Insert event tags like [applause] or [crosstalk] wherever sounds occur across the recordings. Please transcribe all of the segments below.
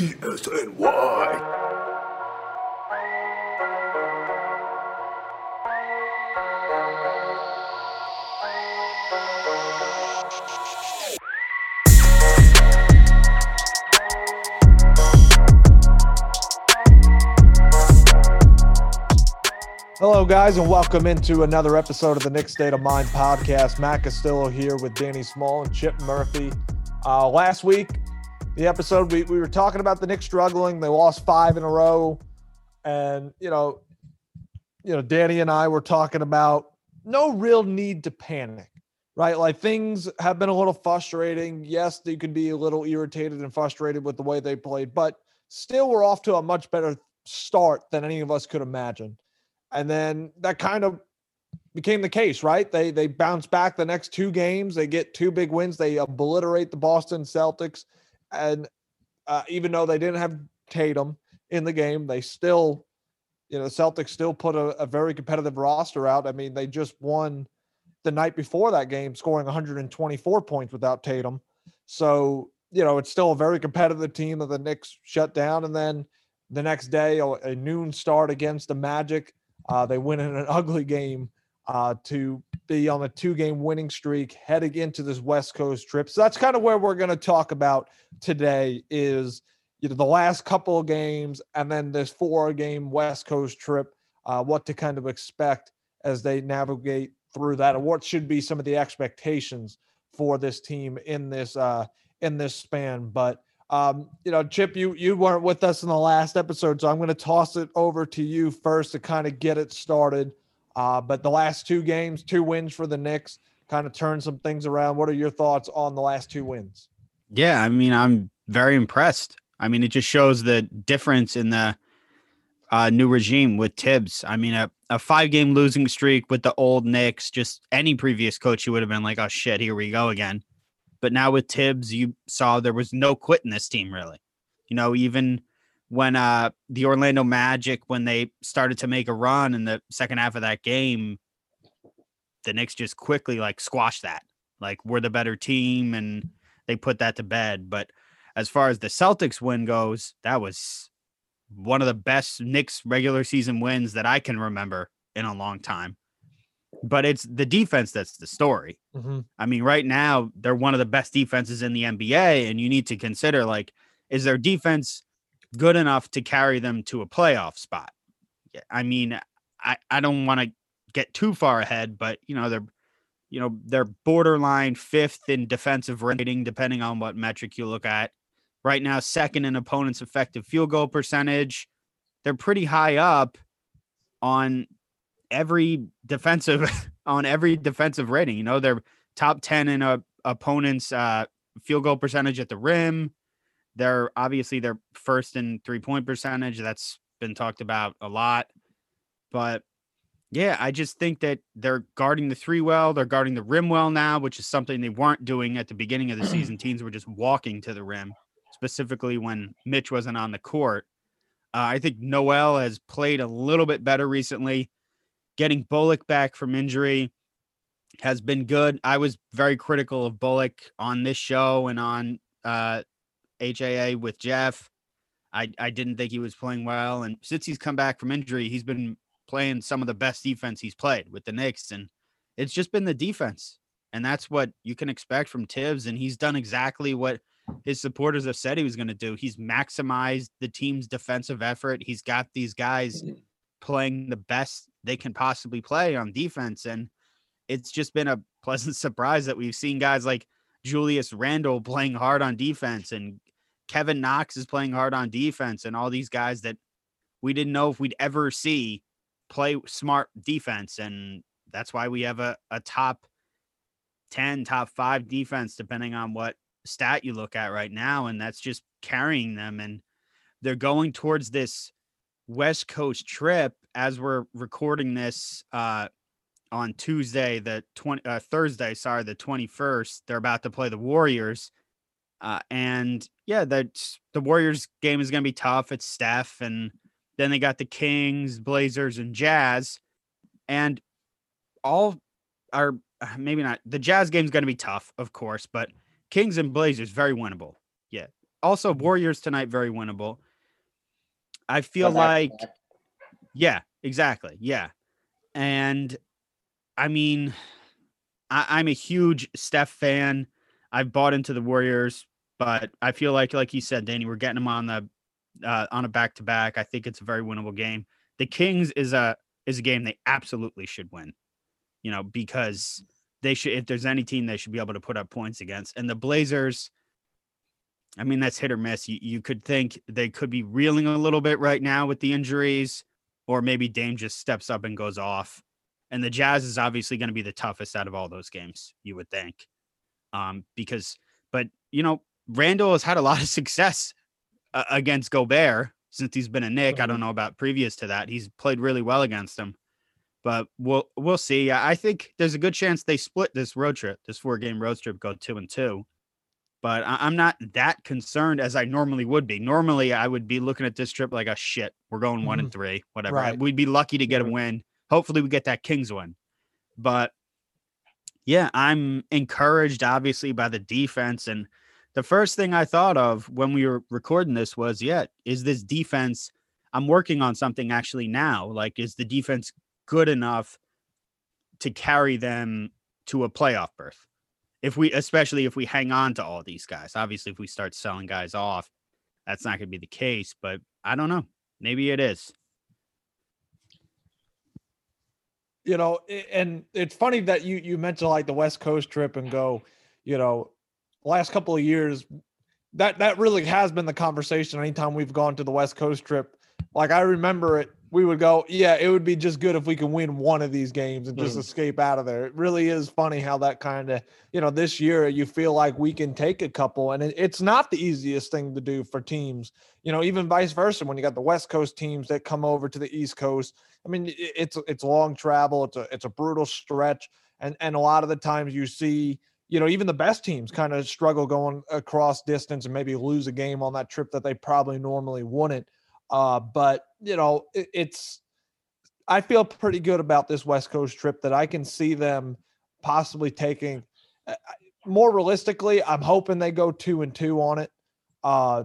ESNY. Hello, guys, and welcome into another episode of the Knick State of Mind podcast. Matt Castillo here with Danny Small and Chip Murphy. Uh, last week, the episode we, we were talking about the Knicks struggling. They lost five in a row, and you know, you know, Danny and I were talking about no real need to panic, right? Like things have been a little frustrating. Yes, you could be a little irritated and frustrated with the way they played, but still, we're off to a much better start than any of us could imagine. And then that kind of became the case, right? They they bounce back the next two games. They get two big wins. They obliterate the Boston Celtics, and uh, even though they didn't have Tatum in the game, they still, you know, the Celtics still put a, a very competitive roster out. I mean, they just won the night before that game, scoring 124 points without Tatum. So you know, it's still a very competitive team that the Knicks shut down, and then the next day, a, noon start against the Magic uh, they win in an [laughs] ugly game uh, to be on a two game winning streak heading into this West Coast trip. So that's kind of where we're going to talk about today is you know the last couple of games and then this four game West Coast trip, uh, what to kind of expect as they navigate through that and what should be some of the expectations for this team in this uh in this span. But um, you know, Chip, you you weren't with us in the last episode, so I'm going to toss it over to you first to kind of get it started. Uh, but the last two games, two wins for the Knicks, kind of turned some things around. What are your thoughts on the last two wins? Yeah, I mean, I'm very impressed. I mean, it just shows the difference in the uh, new regime with Thibs. I mean, a, a five game losing streak with the old Knicks, just any previous coach, you would have been like, oh shit, here we go again. But now with Thibs, you saw there was no quitting this team really. You know, even when uh the Orlando Magic when they started to make a run in the second half of that game, the Knicks just quickly like squashed that. Like we're the better team and they put that to bed. But as far as the Celtics win goes, that was one of the best Knicks regular season wins that I can remember in a long time but it's the defense that's the story. Mm-hmm. I mean, right now they're one of the best defenses in the NBA, and you need to consider like, is their defense good enough to carry them to a playoff spot? I mean, I I don't want to get too far ahead, but you know they're you know they're borderline fifth in defensive rating, depending on what metric you look at. Right now, second in opponents' effective field goal percentage. They're pretty high up on every defensive [laughs] on every defensive rating. You know, they're top 10 in a opponent's uh, field goal percentage at the rim. They're obviously they're first in three point percentage. That's been talked about a lot. But yeah, I just think that they're guarding the three well. They're guarding the rim well now, which is something they weren't doing at the beginning of the season. [clears throat] Teams were just walking to the rim, specifically when Mitch wasn't on the court. Uh, I think Noel has played a little bit better recently. Getting Bullock back from injury has been good. I was very critical of Bullock on this show and on uh, HAA with Jeff. I, I didn't think he was playing well. And since he's come back from injury, he's been playing some of the best defense he's played with the Knicks. And it's just been the defense. And that's what you can expect from Thibs. And he's done exactly what his supporters have said he was going to do. He's maximized the team's defensive effort. He's got these guys mm-hmm. playing the best they can possibly play on defense. And it's just been a pleasant [laughs] surprise that we've seen guys like Julius Randle playing hard on defense and Kevin Knox is playing hard on defense and all these guys that we didn't know if we'd ever see play smart defense. And that's why we have a, a top 10, top five defense, depending on what stat you look at right now. And that's just carrying them. And they're going towards this West Coast trip as we're recording this uh, on Tuesday, the 20 uh, Thursday, sorry, the 21st. They're about to play the Warriors. Uh, and yeah, that's the Warriors game is going to be tough. It's Steph, and then they got the Kings, Blazers, and Jazz, and all are [sighs] maybe not. The Jazz game is going to be tough, of course, but Kings and Blazers very winnable. Yeah, also Warriors tonight very winnable. I feel like yeah, exactly. Yeah. And I mean, [sighs] I, am a huge Steph fan. I've bought into the Warriors, but I feel like, like you said, Danny, we're getting them on the uh, on a back to back. I think it's a very winnable game. The Kings is a is a game they absolutely should win. You know, because they should. If there's any team they should be able to put up points against, and the Blazers. I mean, that's hit or miss. You, you could think they could be reeling a little bit right now with the injuries, or maybe Dame just steps up and goes off. And the Jazz is obviously going to be the toughest out of all those games, you would think. Um, because, but, you know, Randle has had a lot of success uh, against Gobert since he's been a Knick. Mm-hmm. I don't mm-hmm. know about previous to that. He's played really well against him, but we'll we'll see. I think there's a good chance they split this road trip, this four game road trip, go two and two. But I- am not that concerned as I normally would be. Normally, I would be looking at this trip like a shit. We're going one mm-hmm. and three, whatever. Right. We'd be lucky to get a win. Hopefully, we get that Kings win. But yeah, I'm encouraged, obviously, by the defense and the first thing I thought of when we were recording this was, yeah, is this defense? I'm working on something actually now. Like, is the defense good enough to carry them to a playoff berth? If we, especially if we hang on to all these guys, obviously, if we start selling guys off, that's not going to be the case. But I don't know. Maybe it is. You know, and it's funny that you you mentioned like the West Coast trip and go, you know, last couple of years, that that really has been the conversation anytime we've gone to the West Coast trip. Like I remember it, we would go, yeah, it would be just good if we can win one of these games and just mm. escape out of there. It really is funny how that kind of, you know, this year you feel like we can take a couple, and it, it's not the easiest thing to do for teams. You know, even vice versa when you got the West Coast teams that come over to the East Coast. I mean, it's it's long travel. It's a it's a brutal stretch, and and a lot of the times you see you know, even the best teams kind of struggle going across distance and maybe lose a game on that trip that they probably normally wouldn't. Uh, but you know, it, it's I feel pretty good about this West Coast trip that I can see them possibly taking. Uh, more realistically, I'm hoping they go two and two on it. Uh,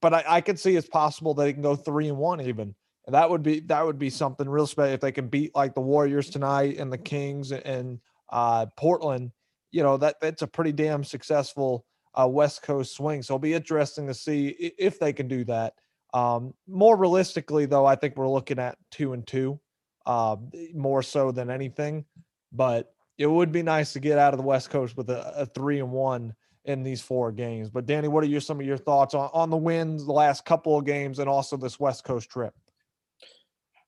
but I, I could see it's possible they can go three and one even. And that would be that would be something real special if they can beat like the Warriors tonight and the Kings and uh, Portland you know that that's a pretty damn successful uh, West Coast swing. So it'll be interesting to see if they can do that. Um, more realistically, though, I think we're looking at two and two, uh, more so than anything. But it would be nice to get out of the West Coast with a, a three and one in these four games. But Danny, what are your some of your thoughts on, on the wins the last couple of games and also this West Coast trip?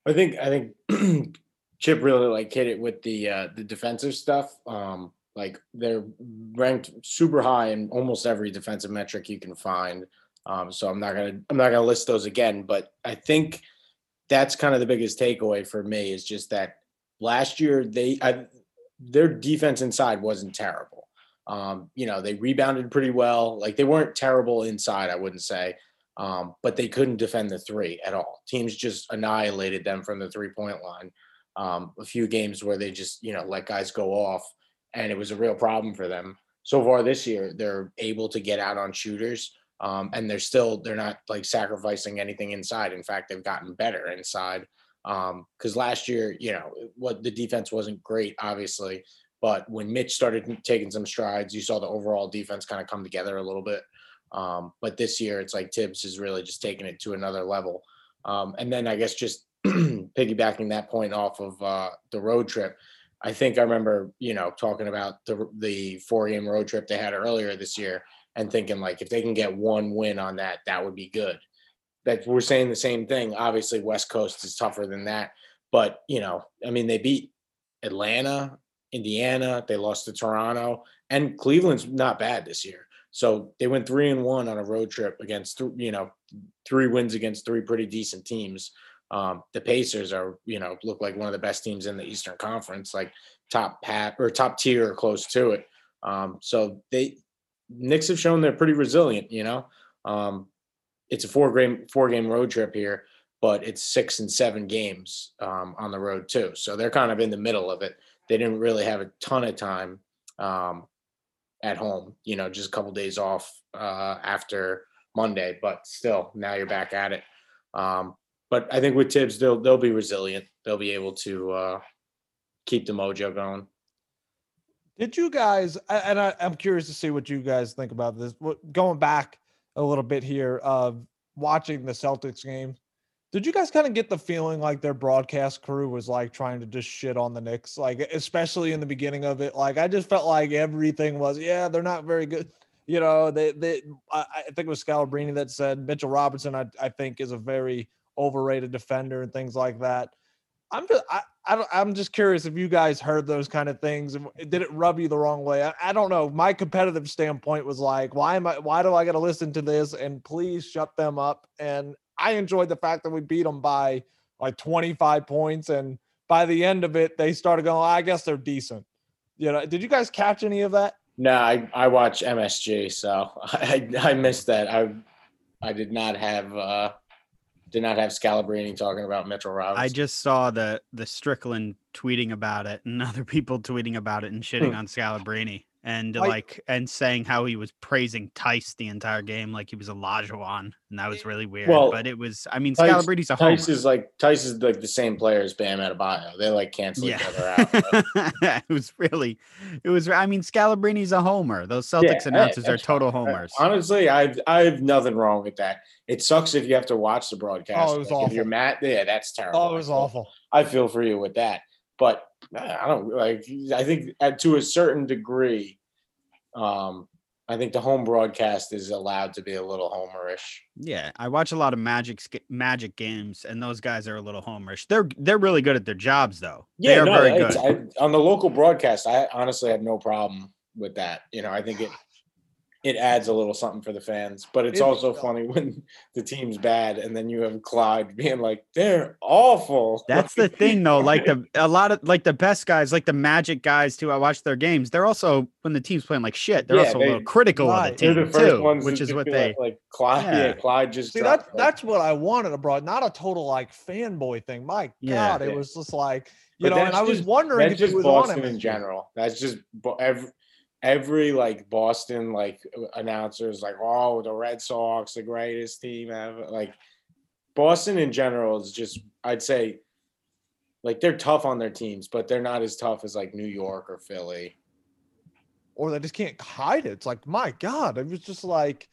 I think I think [clears throat] Chip really like hit it with the uh, the defensive stuff. Um, like they're ranked super high in almost every defensive metric you can find. Um, so I'm not gonna I'm not gonna list those again, but I think that's kind of the biggest takeaway for me is just that last year they I, their defense inside wasn't terrible. Um, you know, they rebounded pretty well. Like they weren't terrible inside, I wouldn't say, um, but they couldn't defend the three at all. Teams just annihilated them from the three point line. Um, a few games where they just you know let guys go off and it was a real problem for them. So far this year, they're able to get out on shooters, um, and they're still they're not like sacrificing anything inside. In fact, they've gotten better inside. Because um, last year, you know, what the defense wasn't great, obviously, but when Mitch started taking some strides, you saw the overall defense kind of come together a little bit. Um, but this year, it's like Thibs is really just taking it to another level. Um, and then I guess just [clears throat] piggybacking that point off of uh, the road trip, I think I remember, you know, talking about the the four game road trip they had earlier this year and thinking like if they can get one win on that, that would be good. That we're saying the same thing. Obviously, West Coast is tougher than that, but you know, I mean, they beat Atlanta, Indiana, they lost to Toronto, and Cleveland's not bad this year. So they went three and one on a road trip against, you know, three wins against three pretty decent teams. Um, the Pacers are, you know, look like one of the best teams in the Eastern Conference, like top pat or top tier or close to it. Um, so they Knicks have shown they're pretty resilient. You know, um, it's a four game four game road trip here, but it's six and seven games um, on the road too. So they're kind of in the middle of it. They didn't really have a ton of time um, at home. You know, just a couple days off uh, after Monday, but still, now you're back at it. Um, but I think with Thibs, they'll they'll be resilient. They'll be able to uh, keep the mojo going. Did you guys? And I, am curious to see what you guys think about this. Going back a little bit here of watching the Celtics game, did you guys kind of get the feeling like their broadcast crew was like trying to just shit on the Knicks, like especially in the beginning of it? Like I just felt like everything was, yeah, they're not very good. You know, they they I, I think it was Scalabrine that said Mitchell Robinson. I I think is a very overrated defender and things like that. I'm just I, I I'm just curious if you guys heard those kind of things and did it rub you the wrong way? I, I don't know. My competitive standpoint was like, why am I why do I got to listen to this and please shut them up? And I enjoyed the fact that we beat them by like 25 points and by the end of it they started going, I guess they're decent. You know, did you guys catch any of that? No, I I watch MSG, so [laughs] I I missed that. I I did not have uh did not have Scalabrine talking about Mitchell Robinson. I just saw the the Strickland tweeting about it and [laughs] other people tweeting about it and shitting hmm. on Scalabrine and I, like and saying how he was praising Theis the entire game like he was a Olajuwon, and that was really weird. Well, but it was, I mean, Scalabrine's a homer. Is like Theis is like the same player as Bam Adebayo. They like cancel yeah. each other out. [laughs] it was really, it was. I mean, Scalabrine's a homer. Those Celtics yeah, announcers are total homers. Honestly, I I have nothing wrong with that. It sucks if you have to watch the broadcast. Oh, it was like awful. If you're Matt, yeah, that's terrible. Oh, it was awful. I feel for you with that, but I don't like. I think at, to a certain degree um, I think the home broadcast is allowed to be a little homerish. Yeah, I watch a lot of Magic Magic games, and those guys are a little homerish. They're they're really good at their jobs, though. Yeah, they are no, very good. I, on the local broadcast, I honestly have no problem with that. You know, I think it it adds a little something for the fans. But it's also funny [laughs] when the team's bad and then you have Clyde being like, they're awful. [laughs] That's the thing though. Like the a lot of like the best guys, like the magic guys too. I watch their games. They're also when the team's playing like shit, they're yeah, also they, a little critical Clyde, of the team the too, which is what they like, like Clyde. Yeah. yeah. Clyde just see that's that's what I wanted abroad, not a total like fanboy thing. My yeah, God, it was just like you but know, and I was wondering if it was Boston on in general. That's just every every like Boston like announcers like, oh, the Red Sox, the greatest team ever. Like Boston in general is just, I'd say, like they're tough on their teams, but they're not as tough as like New York or Philly. Or they just can't hide it. It's like, my God, it was just like.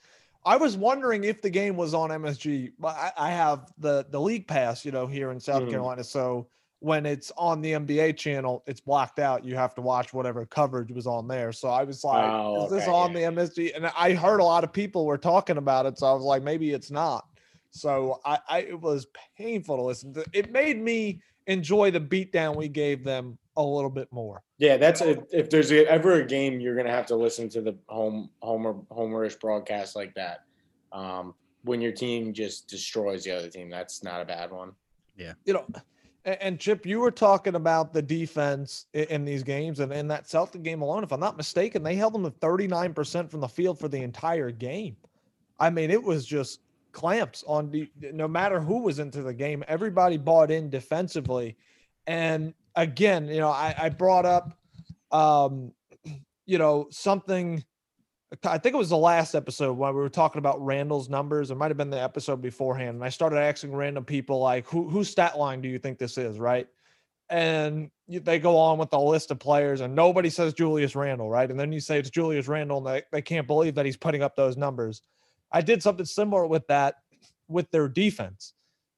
I was wondering if the game was on MSG. I, I have the the league pass, you know, here in South mm. Carolina. So when it's on the NBA channel, it's blocked out. You have to watch whatever coverage was on there. So I was like, oh, is this on the MSG? And I heard a lot of people were talking about it. So I was like, maybe it's not. So I, I it was painful to listen to. It made me enjoy the beatdown we gave them a little bit more. Yeah, that's a, if there's ever a game you're gonna have to listen to the home homer homerish broadcast like that. Um, when your team just destroys the other team, that's not a bad one. Yeah, you know and Chip, you were talking about the defense in these games, and in that Celtic game alone, if I'm not mistaken, they held them to 39% from the field for the entire game. I mean, it was just clamps on the, no matter who was into the game, everybody bought in defensively. And again, you know, I, I brought up, um, [clears throat] you know, something I think it was the last episode when we were talking about Randle's numbers. It might have been the episode beforehand. And I started asking random people like, "Who whose stat line do you think this is?" Right? And they go on with the list of players, and nobody says Julius Randle, right? And then you say it's Julius Randle, and they, they can't believe that he's putting up those numbers. I did something similar with that with their defense,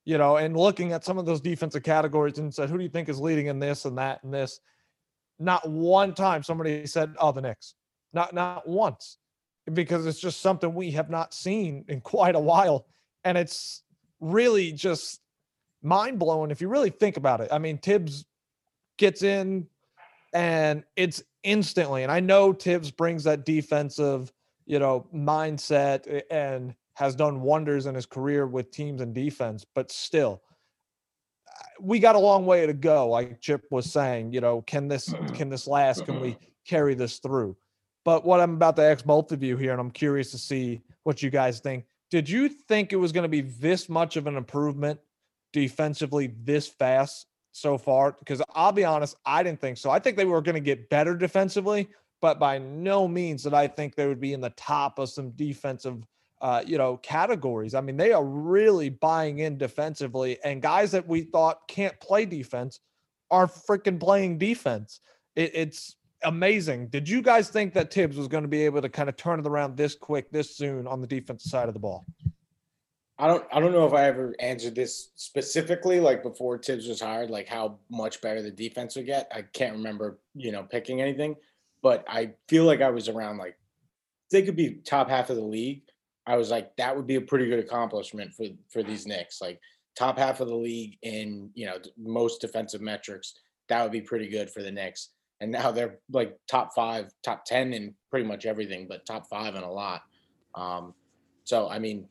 you know, and looking at some of those defensive categories and said, "Who do you think is leading in this and that and this?" Not one time somebody said, "Oh, the Knicks." Not not once because it's just something we have not seen in [laughs] quite a while. And it's really just mind blowing if you really think about it. I mean, Thibs gets in and it's instantly, and I know Thibs brings that defensive, you know, mindset and has done wonders in his career with teams and defense, but still, we got a long way to go. Like Chip was saying, you know, can this [clears throat] can this last? Can we [clears throat] carry this through? But what I'm about to ask both of you here, and I'm curious to see what you guys think. Did you think it was going to be this much of an improvement defensively this fast so far? Because I'll be honest, I didn't think so. I think they were going to get better defensively, but by no means did I think they would be in the top of some defensive uh, you know, categories. I mean, they are really buying in defensively, and guys that we thought can't play defense are freaking playing defense. It, it's amazing. Did you guys think that Thibs was going to be able to kind of turn it around this quick, this soon on the defensive side of the ball? I don't I don't know if I ever answered this specifically, like before Thibs was hired, like how much better the defense would get. I can't remember, you know, picking anything, but I feel like I was around like they could be top half of the league. I was like, that would be a pretty good accomplishment for for these Knicks. Like top half of the league in you know most defensive metrics. That would be pretty good for the Knicks. And now they're like top five, top ten in pretty much everything, but top five in a lot. Um, so I mean,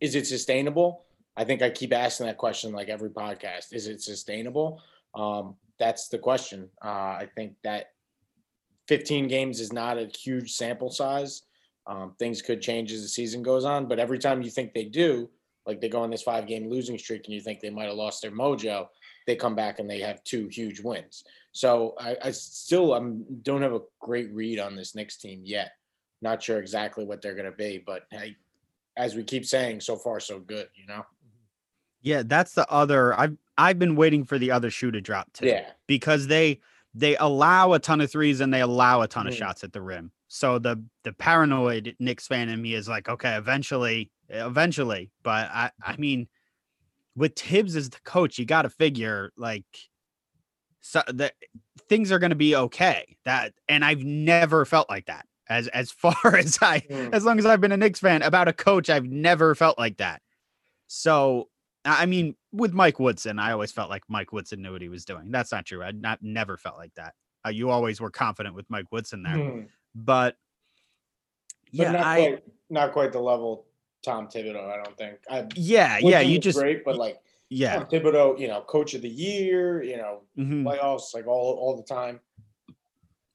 is it sustainable? I think I keep asking that question like every podcast. Is it sustainable? Um, that's the question. Uh, I think that 15 games is not a huge sample size. Um, things could change as the season goes on, but every time you think they do, like they go on this five game losing streak and you think they might have lost their mojo, they come back and they have two huge wins. So I, I still I'm, don't have a great read on this Knicks team yet. Not sure exactly what they're going to be, but I, as we keep saying, so far so good. You know. Yeah, that's the other. I've I've been waiting for the other shoe to drop too. Yeah. Because they they allow a ton of threes and they allow a ton of Mm. shots at the rim. So the the paranoid Knicks fan in me is like, okay, eventually, eventually. But I I mean, with Thibs as the coach, you got to figure like so that things are going to be okay. That and I've never felt like that. As as [laughs] far as I Mm. as long as I've been a Knicks fan about a coach, I've never felt like that. So I mean, with Mike Woodson, I always felt like Mike Woodson knew what he was doing. That's not true. I not never felt like that. Uh, you always were confident with Mike Woodson there, Mhm. but But yeah, not I quite, not quite the level Tom Thibodeau. I don't think. I, yeah yeah you just great, but like yeah Tom Thibodeau, you know, coach of the year, you know, mhm, playoffs, like all all the time.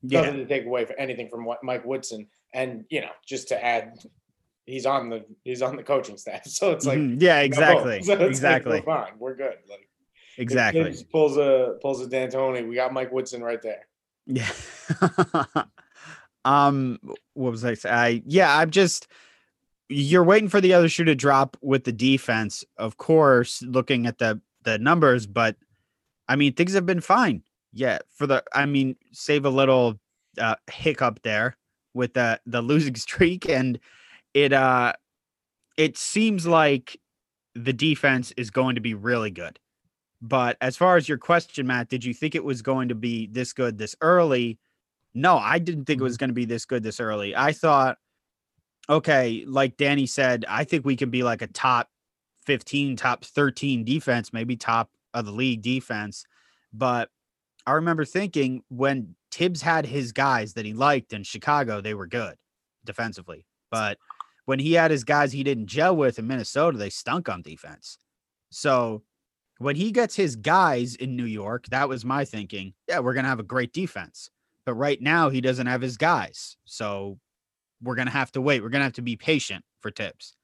yeah Nothing to take away for anything from what Mike Woodson, and you know, just to add, he's on the he's on the coaching staff, [laughs] so it's like mhm, yeah we got both. exactly [laughs] So it's like, exactly we're fine, we're good. Like exactly pulls a pulls a D'Antoni, we got Mike Woodson right there. Yeah. [laughs] um, what was I say? I yeah, I'm just you're waiting for the other shoe to drop with the defense, of course, looking at the the numbers, but I mean things have been fine. Yeah, for the I mean, save a little uh hiccup there with the the [laughs] losing streak and it uh it seems like the defense is going to be really good. But as far as your question, Matt, did you think it was going to be this good this early? No, I didn't think it was going to be this good this early. I thought, okay, like Danny said, I think we can be like a top 15, top 13 defense, maybe top of the league defense. But I remember thinking when Thibs had his guys that he liked in Chicago, they were good defensively. But when he had his guys he didn't gel with in Minnesota, they stunk on defense. So when he gets his guys in New York, that was my thinking. Yeah, we're going to have a great defense. But right now, he doesn't have his guys. So we're going to have to wait. We're going to have to be patient for Thibs.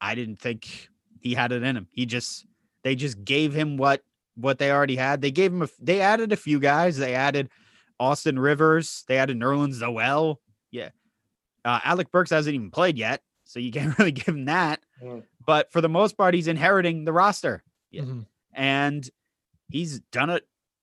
I didn't think he had it in him. He just, they just gave him what, what they already had. They gave him, a, they added a few guys. They added Austin Rivers. They added Nerlens Noel. Yeah. Uh, Alec Burks hasn't even played yet. So you [laughs] can't really give him that. Mm. But for the most part, he's inheriting the roster Yeah. Mhm. and he's done an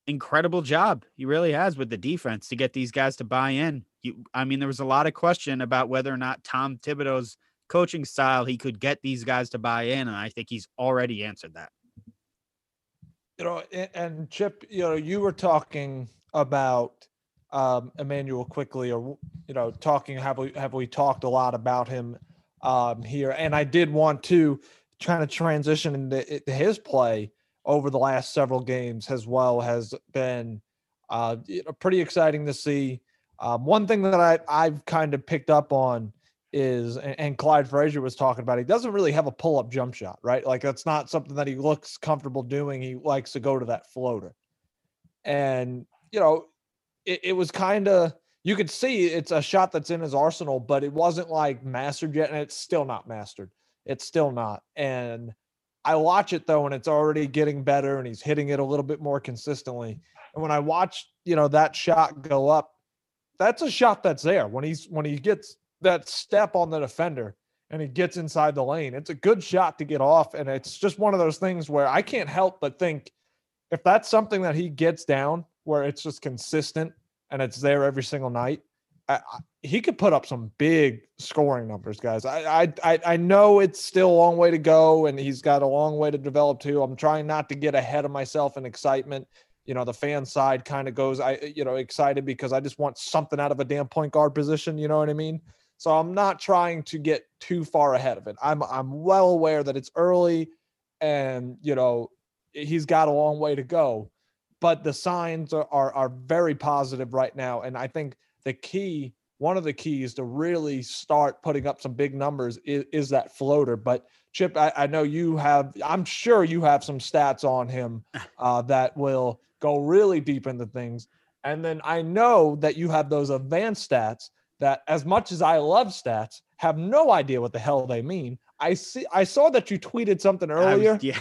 incredible job. He really has with the defense to get these guys to buy in. You, I mean, there was a lot of question about whether or not Tom Thibodeau's coaching style he could get these guys to buy in, and I think he's already answered that. you know, and Chip, you know, you were talking about um, Immanuel Quickley, or you know, talking have we have we talked a lot about him um, here, and I did want to trying to transition into his play over the last several games as well has been uh, pretty exciting to see. Um, one thing that I I've kind of picked up on is, and, and Clyde Frazier was talking about, he doesn't really have a pull up jump shot, right? Like that's not something that he looks comfortable doing. He likes to go to that floater, and you know, it, it was kind of you could see it's a shot that's in his arsenal, but it wasn't like mastered yet, and it's still not mastered. It's still not, and I watch it though, and it's already getting better, and he's hitting it a little bit more consistently. And when I watch, you know, that shot go up, that's a shot that's there. When he's when he gets that step on the defender, and he gets inside the lane. It's a good shot to get off. And it's just one of those things where I can't help but think if that's something that he gets down where it's just consistent and it's there every single night, I, he could put up some big scoring numbers, guys. I, I I know it's still a long way to go, and he's got a long way to develop too. I'm trying not to get ahead of myself in excitement. You know, the fan side kind of goes, I you know, excited because I just want something out of a damn point guard position. You know what I mean? So I'm not trying to get too far ahead of it. I'm I'm well aware that it's early, and you know, he's got a long way to go, but the signs are are, are very positive right now, and I think the key, one of the keys to really start putting up some big numbers is, is that floater. But Chip, I, I, know you have, I'm sure you have some stats on him [laughs] uh, that will go really deep into things. And then I know that you have those advanced stats that, as much as I love stats, have no idea what the hell they mean. I see. I saw that you tweeted something earlier. I, was, yeah.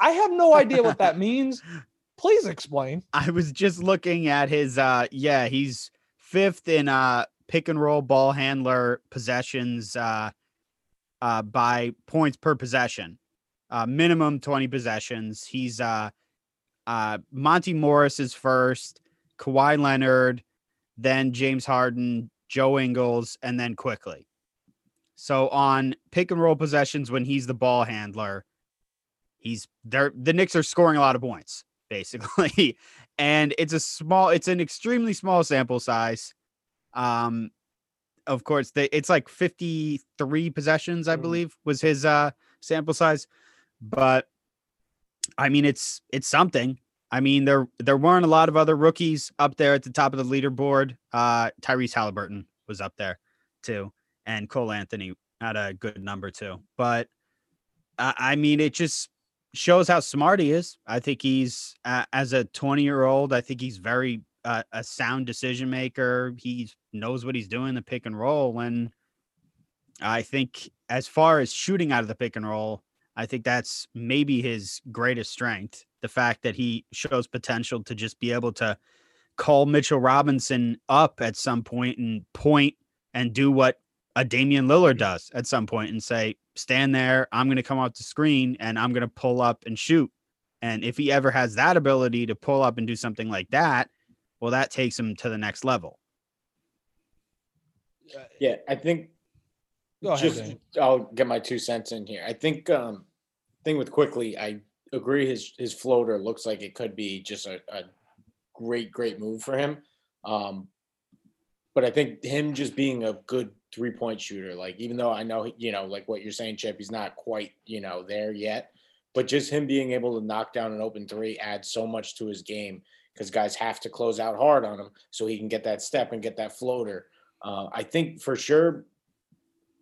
I have no idea what that [laughs] means. Please explain. I was just looking at his. uh Yeah, he's fifth in uh pick and roll ball handler possessions uh, uh, by points per possession, uh, minimum 20 possessions. He's uh, uh, Monte Morris is first, Kawhi Leonard, then James Harden, Joe Ingles, and then Quickley. So on pick and roll possessions, when he's the ball handler, he's there. The Knicks are scoring a lot of points, basically [laughs] and it's a small it's an extremely small sample size um of course they it's like 53 possessions i mm. believe was his uh sample size but i mean it's it's something i mean there there weren't a lot of other rookies up there at the top of the leaderboard uh tyrese haliburton was up there too and cole anthony had a good number too but uh, i mean it just shows how smart he is. I think he's uh, as a 20 year old. I think he's very uh, a sound decision maker. He knows what he's doing the pick and roll. And I think as far as shooting out of the pick and roll, I think that's maybe his greatest strength. The fact that he shows potential to just be able to call Mitchell Robinson up at some point and point and do what a Damian Lillard does at some point and say, stand there. I'm going to come off the screen and I'm going to pull up and shoot. And if he ever has that ability to pull up and do something like that, well, that takes him to the next level. Yeah, I think. Ahead, just Dan. I'll get my two cents in here. I think um thing with Quickley I agree. His his floater looks like it could be just a, a great great move for him. Um, but I think him just being a good three point shooter. Like even though I know you know like what you're saying, Chip, he's not quite you know there yet, but just him being able to knock down an open three adds so much to his game because guys have to close out hard on him so he can get that step and get that floater. Uh, I think for sure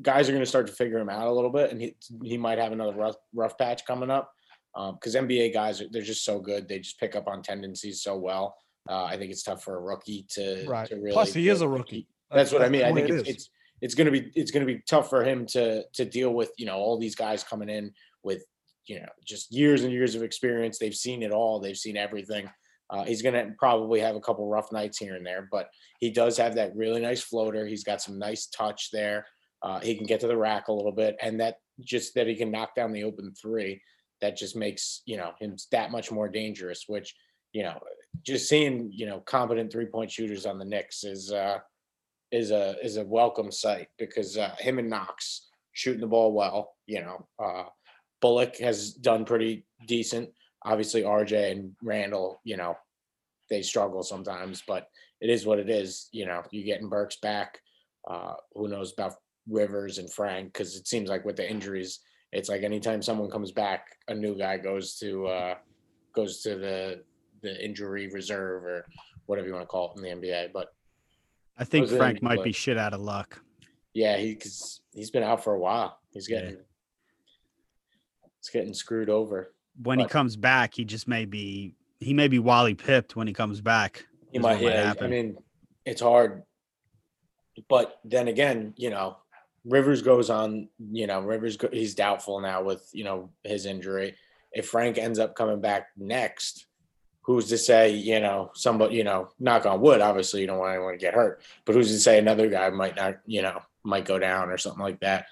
guys are going to start to figure him out a little bit, and he he might have another rough rough patch coming up because um, NBA guys they're just so good. They just pick up on tendencies so well. Uh, I think it's tough for a rookie to, right. to really. Plus, he is a rookie. That's, that's what I mean. I think it's, it's it's going to be it's going to be tough for him to to deal with you know all these guys coming in with you know just years and years of experience they've seen it all they've seen everything uh, he's going to probably have a couple rough nights here and there but he does have that really nice floater he's got some nice touch there uh, he can get to the rack a little bit and that just that he can knock down the open three that just makes you know him that much more dangerous which you know just seeing you know competent three point shooters on the Knicks is uh is a is a welcome sight because uh, him and Knox shooting the ball well. You know, uh, Bullock has done pretty decent. Obviously, RJ and Randle, you know, they struggle sometimes, but it is what it is. You know, you're getting Burks back. Uh, who knows about Rivers and Frank? Because it seems like with the injuries, it's like anytime someone comes back, a new guy goes to uh, goes to the the injury reserve or whatever you want to call it in the NBA. But I think Frank might be shit out of luck. Yeah, he cause he's been out for a while. He's getting yeah. he's getting screwed over. When but, he comes back, he just may be he may be Wally pipped when he comes back. He might, yeah. I mean, it's hard. But then again, you know, Rivers goes on, you know, Rivers go, he's doubtful now with, you know, his injury. If Frank ends up coming back next, who's to say, you know, somebody, you know, knock on wood, obviously you don't want anyone to get hurt, but who's to say another guy might not, you know, might go down or something like that.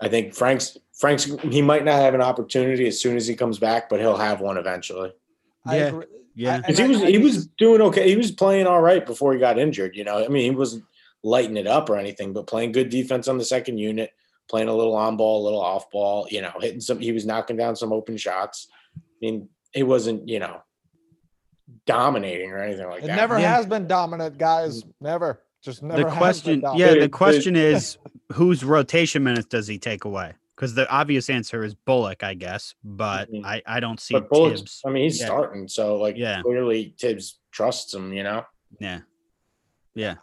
I think Frank's Frank's he might not have an opportunity as soon as he comes back, but he'll have one eventually. Yeah. Yeah. I- he was he was doing okay. He was playing all right before he got injured. You know, I mean, he wasn't lighting it up or anything, but playing good defense on the second unit, playing a little on ball, a little off ball. You know, hitting some. He was knocking down some open shots. I mean, he wasn't you know dominating or anything like that. It that. never Yeah. has been dominant, guys. Never. Just never. the question, dominant. yeah, But the it- but- question is whose rotation minutes does he take away? Because the obvious answer is Bullock, I guess, but Mhm. I, I don't see But Bullock's, Thibs. I mean, he's Yeah. starting, so like Yeah. clearly Thibs trusts him. You know. Yeah, yeah,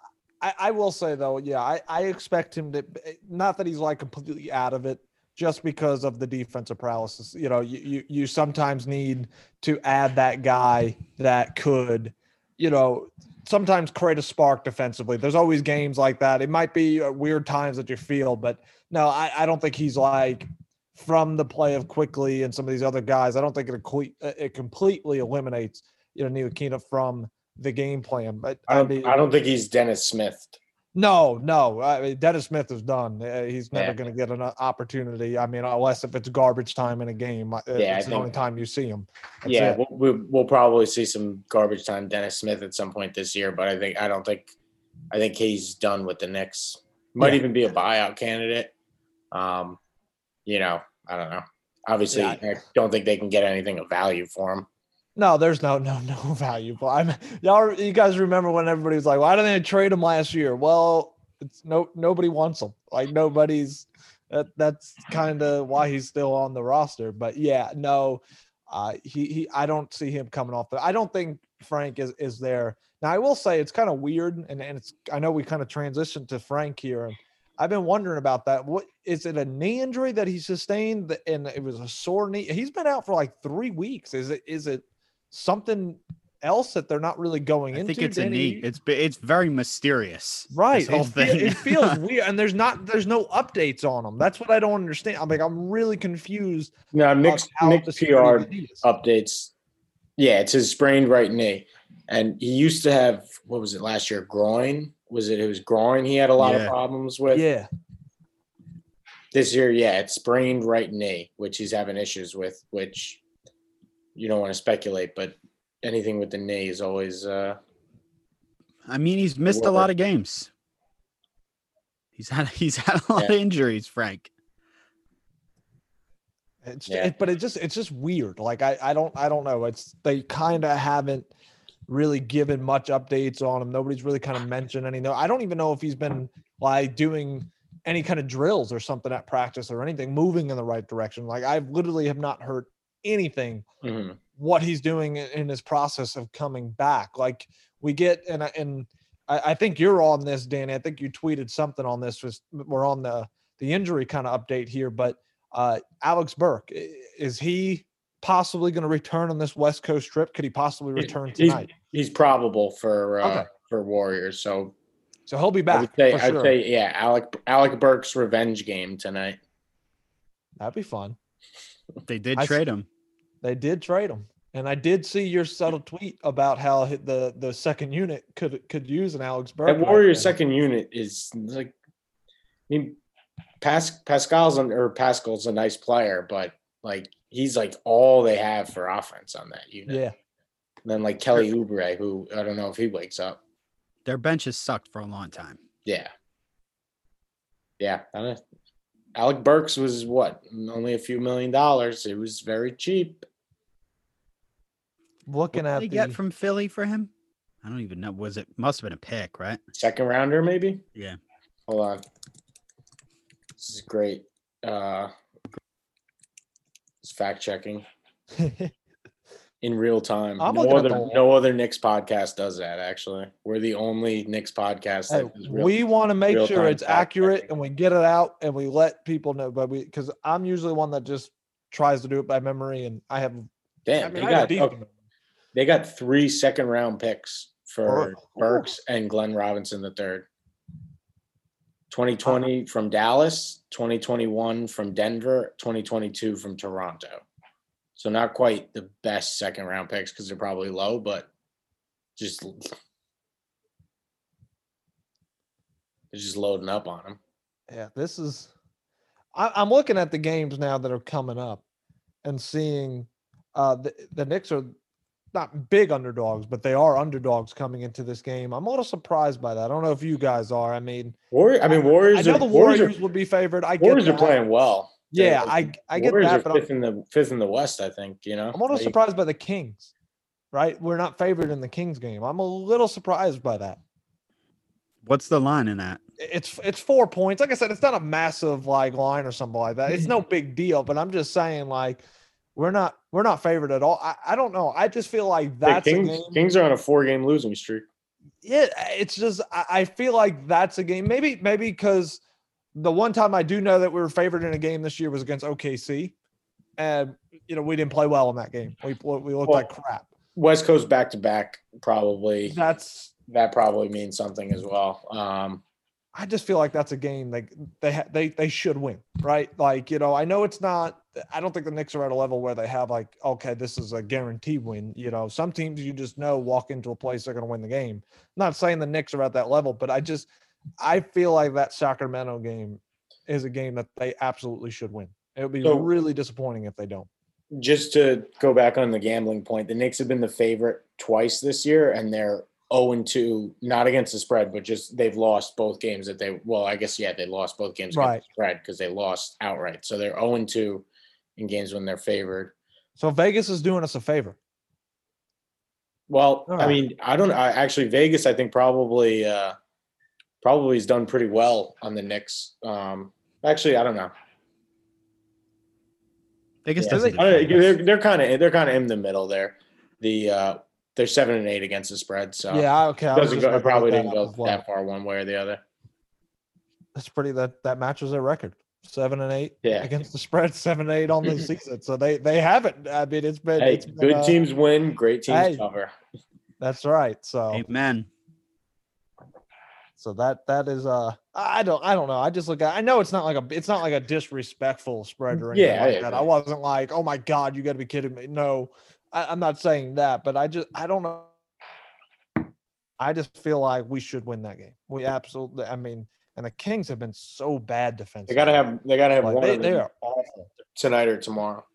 I, I will say though, yeah, I, I expect him to not that he's like completely out of it, just because of the defensive paralysis. You know, you you, you sometimes need to add that guy that could, you know, sometimes create a spark defensively. There's always games like that. It might be uh, weird times that you feel, but no, I, I don't think he's like from the play of Quickley and some of these other guys. I don't think it uh, it completely eliminates you know Ntilikina from the game plan. But I don't. mean, I don't think he's Dennis Smith. No, no. I mean, Dennis Smith is done. Uh, he's never Yeah. going to get an uh, opportunity. I mean, unless if it's garbage time in a game, uh, Yeah, it's the only time you see him. That's yeah, we'll, we'll, we'll probably see some garbage time Dennis Smith at some point this year, but I think I don't think I think he's done with the Knicks. Might Yeah. even be a buyout candidate. Um, you know, I don't know. Obviously, Yeah. I don't think they can get anything of value for him. No, there's no, no, no [laughs] value. But I'm y'all. You guys remember when everybody was like, "Why didn't they trade him last year?" Well, it's no, nobody wants him. Like nobody's. That that's kind of why he's still on the roster. But yeah, no, uh, he he. I don't see him coming off. The, I don't think Frank is is there. Now I will say it's kind of weird, and and it's. I know we kind of transitioned to Frank here, and I've been wondering about that. What is it? A knee injury that he sustained, and it was a sore knee. He's been out for like three weeks. Is it? Is it something else that they're not really going I into? think it's a Danny? neat. It's it's very mysterious. this Right. whole It, thing. it feels [laughs] weird, and there's not there's no updates on them. That's what I don't understand. I'm like I'm really confused. Now, on Nick's, Nick PR severity of the knee is. updates. Yeah, it's his sprained right knee, and he used to have what was it last year? Groin? Was it? It was groin. He had a lot Yeah. of problems with. Yeah. This year, yeah, it's sprained right knee, which he's having issues with, which you don't want to speculate, but anything with the knee is always uh I mean, he's missed a lot of games. He's had [laughs] he's had a lot Yeah. of injuries, Frank. It's Yeah. it, but it just it's just weird. Like I I don't I don't know. It's they kind of haven't really given much updates on him. Nobody's really kind of mentioned any. No, I don't even know if he's been like doing any kind of drills or something at practice or anything moving in the right direction. Like I literally have not heard anything mhm. what he's doing in- in his process of coming back. Like we get and I- and I, I think you're on this, Danny. I think you tweeted something on this. Was we're on the the injury kind of update here, but uh, Alex Burks is he possibly going to return on this West Coast trip? Could he possibly return he's, tonight? he's probable for uh Okay. for Warriors. So So he'll be I would back. say for I'd sure. say yeah, Alec Alec Burks' revenge game tonight. That'd be fun. They did I s- trade him. They did trade him, and I did see your subtle tweet about how the the second unit could could use an Alex Burks. That right Warriors now. second unit is like I mean Pas- Paschall's an, or Paschall's a nice player, but like he's like all they have for offense on that unit. Yeah. And then like Kelly Oubre, who I don't know if he wakes up. Their bench has sucked for a long time. Yeah. Yeah. Alec Burks was what? Only a few million dollars. It was very cheap. Looking What at did the they get from Philly for him? I don't even know. Was it must have been a pick, right? Second rounder, maybe? Yeah. Hold on. This is great. Uh it's fact checking [laughs] in real time. I'm no other the- no other Knicks podcast does that actually. We're the only Knicks podcast Hey, that is real. we want to make sure it's accurate checking. and we get it out and we let people know. But we, because I'm usually one that just tries to do it by memory, and I have. I Damn, mean, they I got decent oh, memory. They got three second round picks for Oh, Burks and Glenn Robinson the third. 2020 from Dallas, 2021 from Denver, 2022 from Toronto. So not quite the best second round picks because they're probably low, but just they're just loading up on them. Yeah, this is. I, I'm looking at the games now that are coming up and seeing uh, the, the Knicks are not big underdogs, but they are underdogs coming into this game. I'm a little surprised by that. I don't know if you guys are. I mean, Warrior, I mean, Warriors. I Warriors. know are, the Warriors, Warriors are, would be favored. I get Warriors are playing well. They're- Yeah, I I get Warriors that, are but I'm, fifth in the fifth in the West. I think you know. I'm a little Like, surprised by the Kings. Right, we're not favored in the Kings game. I'm a little surprised by that. What's the line in that? it's it's four points. Like I said, it's not a massive like line or something like that. It's no [laughs] big deal. But I'm just saying, like, we're not we're not favored at all. I, I don't know. I just feel like that's Kings, a game. Kings are on a four game losing streak. Yeah, it's just I, I feel like that's a game. Maybe maybe because the one time I do know that we were favored in a game this year was against OKC, and you know we didn't play well in that game. We we looked Well, like crap. West Coast back to back probably That's that probably means something as well. Um, I just feel like that's a game like they they they should win, right? Like you know, I know it's not. I don't think the Knicks are at a level where they have like, okay, this is a guaranteed win. You know, some teams you just know walk into a place they're going to win the game. not saying the Knicks are at that level, but I just I feel like that Sacramento game is a game that they absolutely should win. It would be So- really disappointing if they don't. just to go back on the gambling point, the Knicks have been the favorite twice this year, and they're 0 2, not against the spread, but just they've lost both games that they, well, I guess, yeah, they lost both games against Right. the spread because they lost outright. So they're 0 2 in games when they're favored. So Vegas is doing us a favor. Well, All I mean, I don't I actually Vegas, I think probably uh probably has done pretty well on the Knicks. Um actually I don't know. Vegas Yeah. doesn't. I don't know, do favorites. they're they're kind of they're kind of in the middle there. The uh they're seven and eight against the spread, so yeah, okay. I doesn't go, about it to look probably didn't go as well. that far one way or the other. That's pretty. That that matches their record. Seven and eight Yeah. against the spread. [laughs] Seven and eight on the season. So they they haven't. I mean, it's been. Hey, it's been, good uh, teams win, great teams hey. cover. That's right. So Amen. so that that is uh I don't I don't know. I just look at I know it's not like a it's not like a disrespectful spread or anything Yeah, like yeah, that. I wasn't like, oh my god, you got to be kidding me. No, I, I'm not saying that, but I just I don't know. I just feel like we should win that game. We absolutely. I mean, and the Kings have been so bad defensively. They gotta have they gotta have Like, one they, of they are awful. tonight or tomorrow.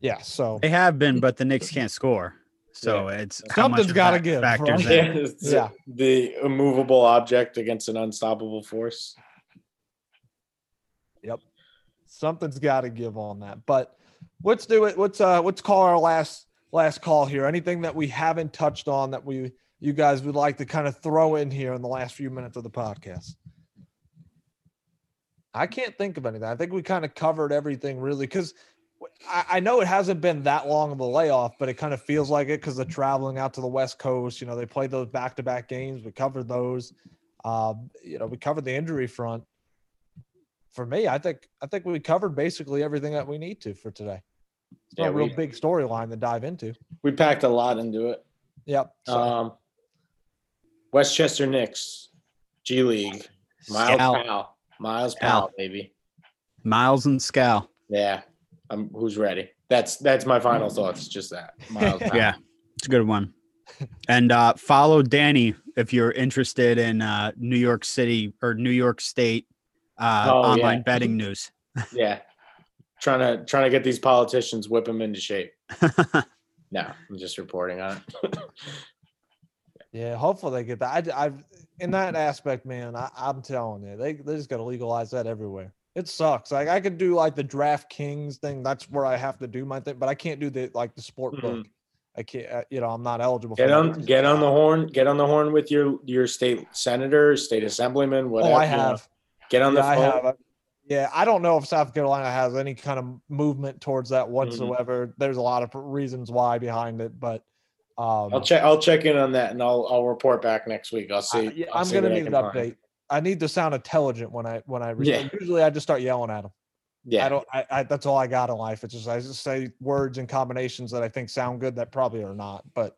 Yeah. So They have been, but the Knicks can't score. So it's something's gotta give, Factors right? Yeah. the immovable object against an unstoppable force. Yep, something's got to give on that. But let's do it. Let's uh let's call our last last call here. Anything that we haven't touched on that we you guys would like to kind of throw in here in the last few minutes of the podcast. I can't think of anything. I think we kind of covered everything really because I, I know it hasn't been that long of a layoff, but it kind of feels like it because the traveling out to the West Coast. You know, they played those back to back games. We covered those. Um, you know, we covered the injury front for me, I think I think we covered basically everything that we need to for today. It's not Yeah, a real we- big storyline to dive into. We packed a lot into it. Yep. So, Um, Westchester Knicks, G League, Miles Scal. Powell, Miles Scal. Powell, baby. Miles and Scal. Yeah, um, who's ready? That's that's my final thoughts. Just that. Miles [laughs] Powell. Yeah, it's a good one. [laughs] And uh, follow Danny if you're interested in uh, New York City or New York State uh, Oh, online yeah. betting news. [laughs] yeah. Trying to trying to get these politicians whip them into shape. No, I'm just reporting on it. Yeah, hopefully they get that. I, I've in that aspect, man. I, I'm telling you, they they just got to legalize that everywhere. It sucks. Like I could do like the DraftKings thing. That's where I have to do my thing, but I can't do the like the sport book. I can't. Uh, you know, I'm not eligible. Get for that. on It's get on the horn. Get on the horn with your your state senator, state assemblyman, whatever. Oh, I have. Get on the Yeah, I phone. have. Yeah, I don't know if South Carolina has any kind of movement towards that Mm-hmm. whatsoever. There's a lot of reasons why behind it, but um, I'll check. I'll check in on that, and I'll I'll report back next week. I'll I, see. yeah, I'll I'm gonna need an can find. update. I need to sound intelligent when I when I Yeah. Usually, I just start yelling at them. Yeah, I don't. I, I that's all I got in life. It's just I just say words and combinations that I think sound good that probably are not. But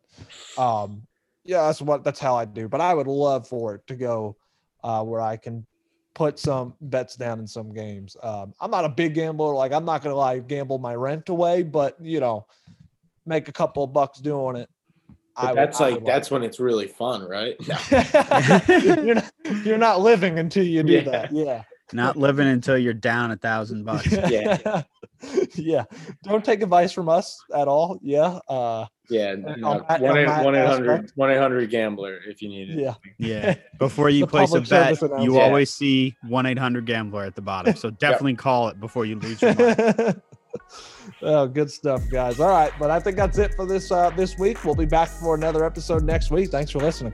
um, yeah, that's what that's how I do. But I would love for it to go uh, where I can put some bets down in some games. Um, I'm not a big gambler. Like I'm not gonna like gamble my rent away, but you know, make a couple of bucks doing it. But would- that's I like would that's when it's really fun, right? No. [laughs] you're, not, you're not living until you do Yeah. that. Yeah. Not living until you're down a thousand bucks. [laughs] Yeah. yeah. Don't take advice from us at all. Yeah. Uh, Yeah, on that- one on that one eight hundred one eight hundred gambler if you need it. yeah. Yeah. [laughs] Before you place a bet, you announcement. always see 1 800 gambler at the bottom. So definitely call it before you lose your money. Oh, good stuff, guys. All right, but I think that's it for this uh, this week. We'll be back for another episode next week. Thanks for listening.